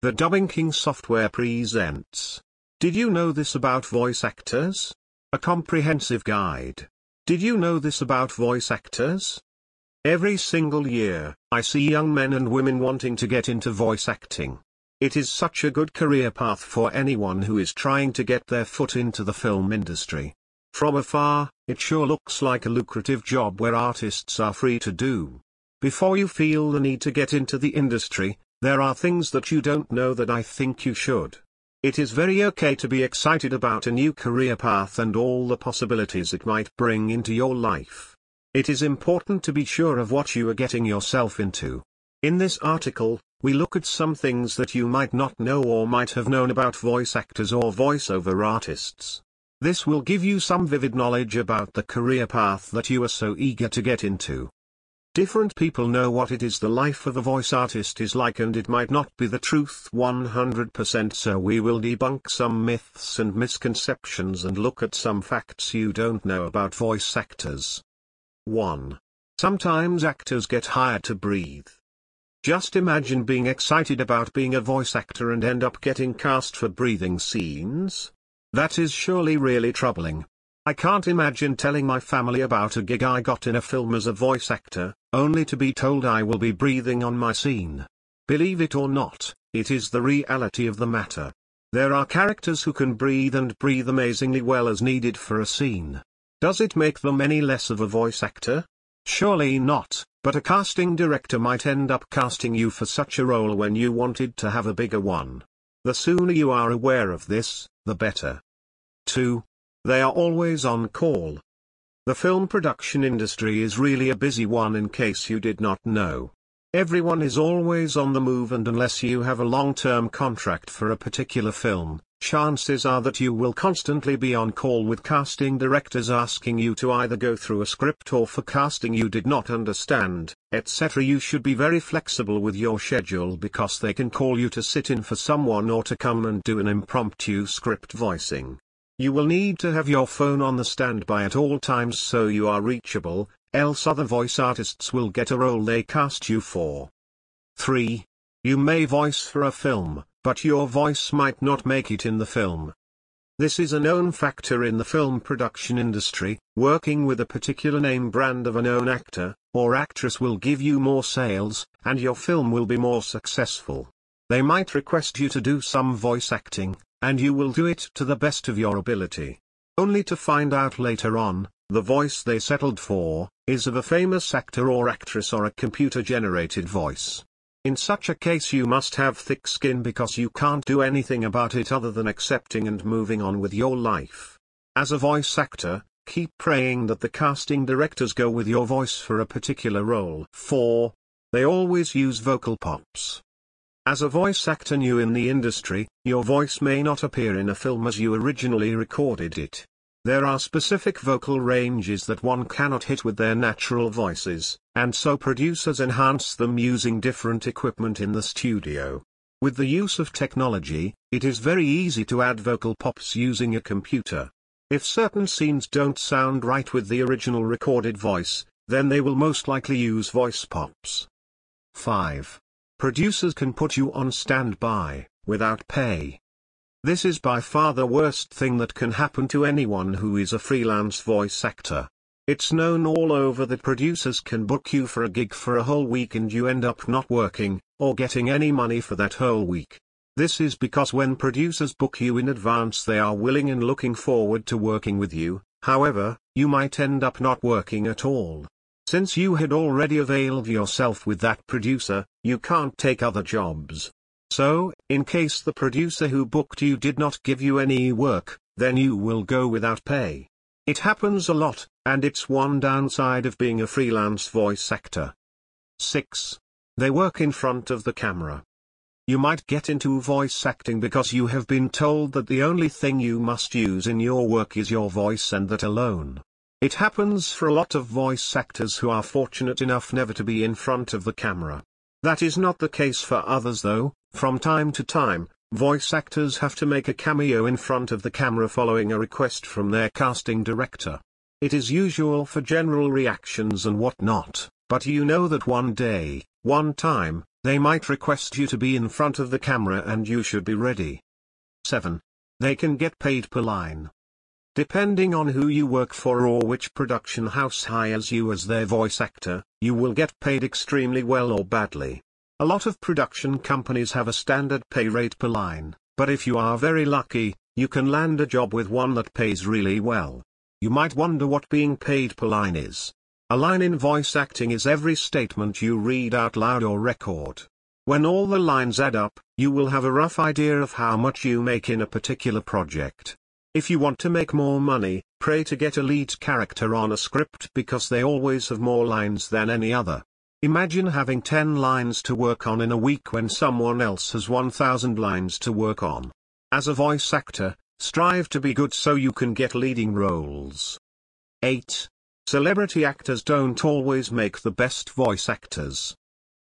The Dubbing King software presents. Did you know this about voice actors? A comprehensive guide. Did you know this about voice actors? Every single year, I see young men and women wanting to get into voice acting. It is such a good career path for anyone who is trying to get their foot into the film industry. From afar, it sure looks like a lucrative job where artists are free to do. Before you feel the need to get into the industry, there are things that you don't know that I think you should. It is very okay to be excited about a new career path and all the possibilities it might bring into your life. It is important to be sure of what you are getting yourself into. In this article, we look at some things that you might not know or might have known about voice actors or voiceover artists. This will give you some vivid knowledge about the career path that you are so eager to get into. Different people know what it is the life of a voice artist is like and it might not be the truth 100% so we will debunk some myths and misconceptions and look at some facts you don't know about voice actors. 1. Sometimes actors get hired to breathe. Just imagine being excited about being a voice actor and end up getting cast for breathing scenes. That is surely really troubling. I can't imagine telling my family about a gig I got in a film as a voice actor, only to be told I will be breathing on my scene. Believe it or not, it is the reality of the matter. There are characters who can breathe and breathe amazingly well as needed for a scene. Does it make them any less of a voice actor? Surely not, but a casting director might end up casting you for such a role when you wanted to have a bigger one. The sooner you are aware of this, the better. 2. They are always on call. The film production industry is really a busy one in case you did not know. Everyone is always on the move and unless you have a long-term contract for a particular film, chances are that you will constantly be on call with casting directors asking you to either go through a script or for casting you did not understand, etc. You should be very flexible with your schedule because they can call you to sit in for someone or to come and do an impromptu script voicing. You will need to have your phone on the standby at all times so you are reachable, else other voice artists will get a role they cast you for. 3. You may voice for a film, but your voice might not make it in the film. This is a known factor in the film production industry, working with a particular name brand of a known actor, or actress will give you more sales, and your film will be more successful. They might request you to do some voice acting, and you will do it to the best of your ability. Only to find out later on, the voice they settled for, is of a famous actor or actress or a computer-generated voice. In such a case you must have thick skin because you can't do anything about it other than accepting and moving on with your life. As a voice actor, keep praying that the casting directors go with your voice for a particular role. 4. They always use vocal pops. As a voice actor new in the industry, your voice may not appear in a film as you originally recorded it. There are specific vocal ranges that one cannot hit with their natural voices, and so producers enhance them using different equipment in the studio. With the use of technology, it is very easy to add vocal pops using a computer. If certain scenes don't sound right with the original recorded voice, then they will most likely use voice pops. 5. Producers can put you on standby, without pay. This is by far the worst thing that can happen to anyone who is a freelance voice actor. It's known all over that producers can book you for a gig for a whole week and you end up not working, or getting any money for that whole week. This is because when producers book you in advance they are willing and looking forward to working with you, however, you might end up not working at all. Since you had already availed yourself with that producer, you can't take other jobs. So, in case the producer who booked you did not give you any work, then you will go without pay. It happens a lot, and it's one downside of being a freelance voice actor. 6. They work in front of the camera. You might get into voice acting because you have been told that the only thing you must use in your work is your voice and that alone. It happens for a lot of voice actors who are fortunate enough never to be in front of the camera. That is not the case for others though, from time to time, voice actors have to make a cameo in front of the camera following a request from their casting director. It is usual for general reactions and whatnot, but you know that one day, one time, They might request you to be in front of the camera and you should be ready. 7. They can get paid per line. Depending on who you work for or which production house hires you as their voice actor, you will get paid extremely well or badly. A lot of production companies have a standard pay rate per line, but if you are very lucky, you can land a job with one that pays really well. You might wonder what being paid per line is. A line in voice acting is every statement you read out loud or record. When all the lines add up, you will have a rough idea of how much you make in a particular project. If you want to make more money, pray to get a lead character on a script because they always have more lines than any other. Imagine having 10 lines to work on in a week when someone else has 1000 lines to work on. As a voice actor, strive to be good so you can get leading roles. 8. Celebrity actors don't always make the best voice actors.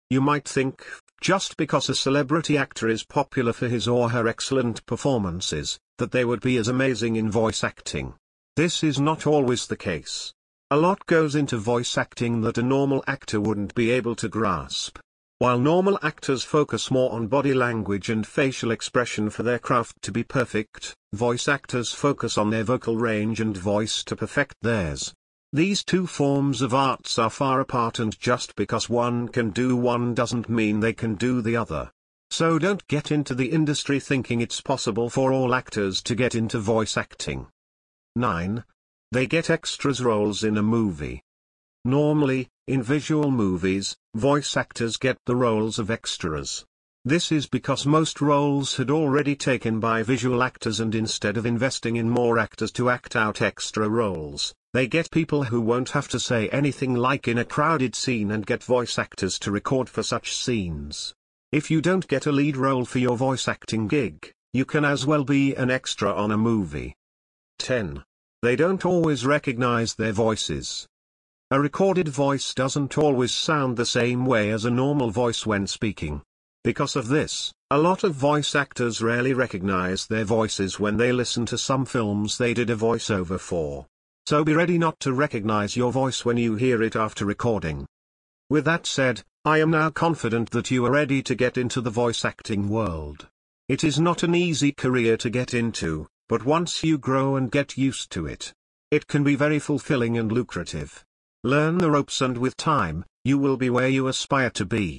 You might think, just because a celebrity actor is popular for his or her excellent performances, that they would be as amazing in voice acting. This is not always the case. A lot goes into voice acting that a normal actor wouldn't be able to grasp. While normal actors focus more on body language and facial expression for their craft to be perfect, voice actors focus on their vocal range and voice to perfect theirs. These two forms of arts are far apart and just because one can do one doesn't mean they can do the other. So don't get into the industry thinking it's possible for all actors to get into voice acting. 9. They get extras roles in a movie. Normally, in visual movies, voice actors get the roles of extras. This is because most roles had already taken by visual actors and instead of investing in more actors to act out extra roles, they get people who won't have to say anything like in a crowded scene and get voice actors to record for such scenes. If you don't get a lead role for your voice acting gig, you can as well be an extra on a movie. 10. They don't always recognize their voices. A recorded voice doesn't always sound the same way as a normal voice when speaking. Because of this, a lot of voice actors rarely recognize their voices when they listen to some films they did a voiceover for. So be ready not to recognize your voice when you hear it after recording. With that said, I am now confident that you are ready to get into the voice acting world. It is not an easy career to get into, but once you grow and get used to it, it can be very fulfilling and lucrative. Learn the ropes and with time, you will be where you aspire to be.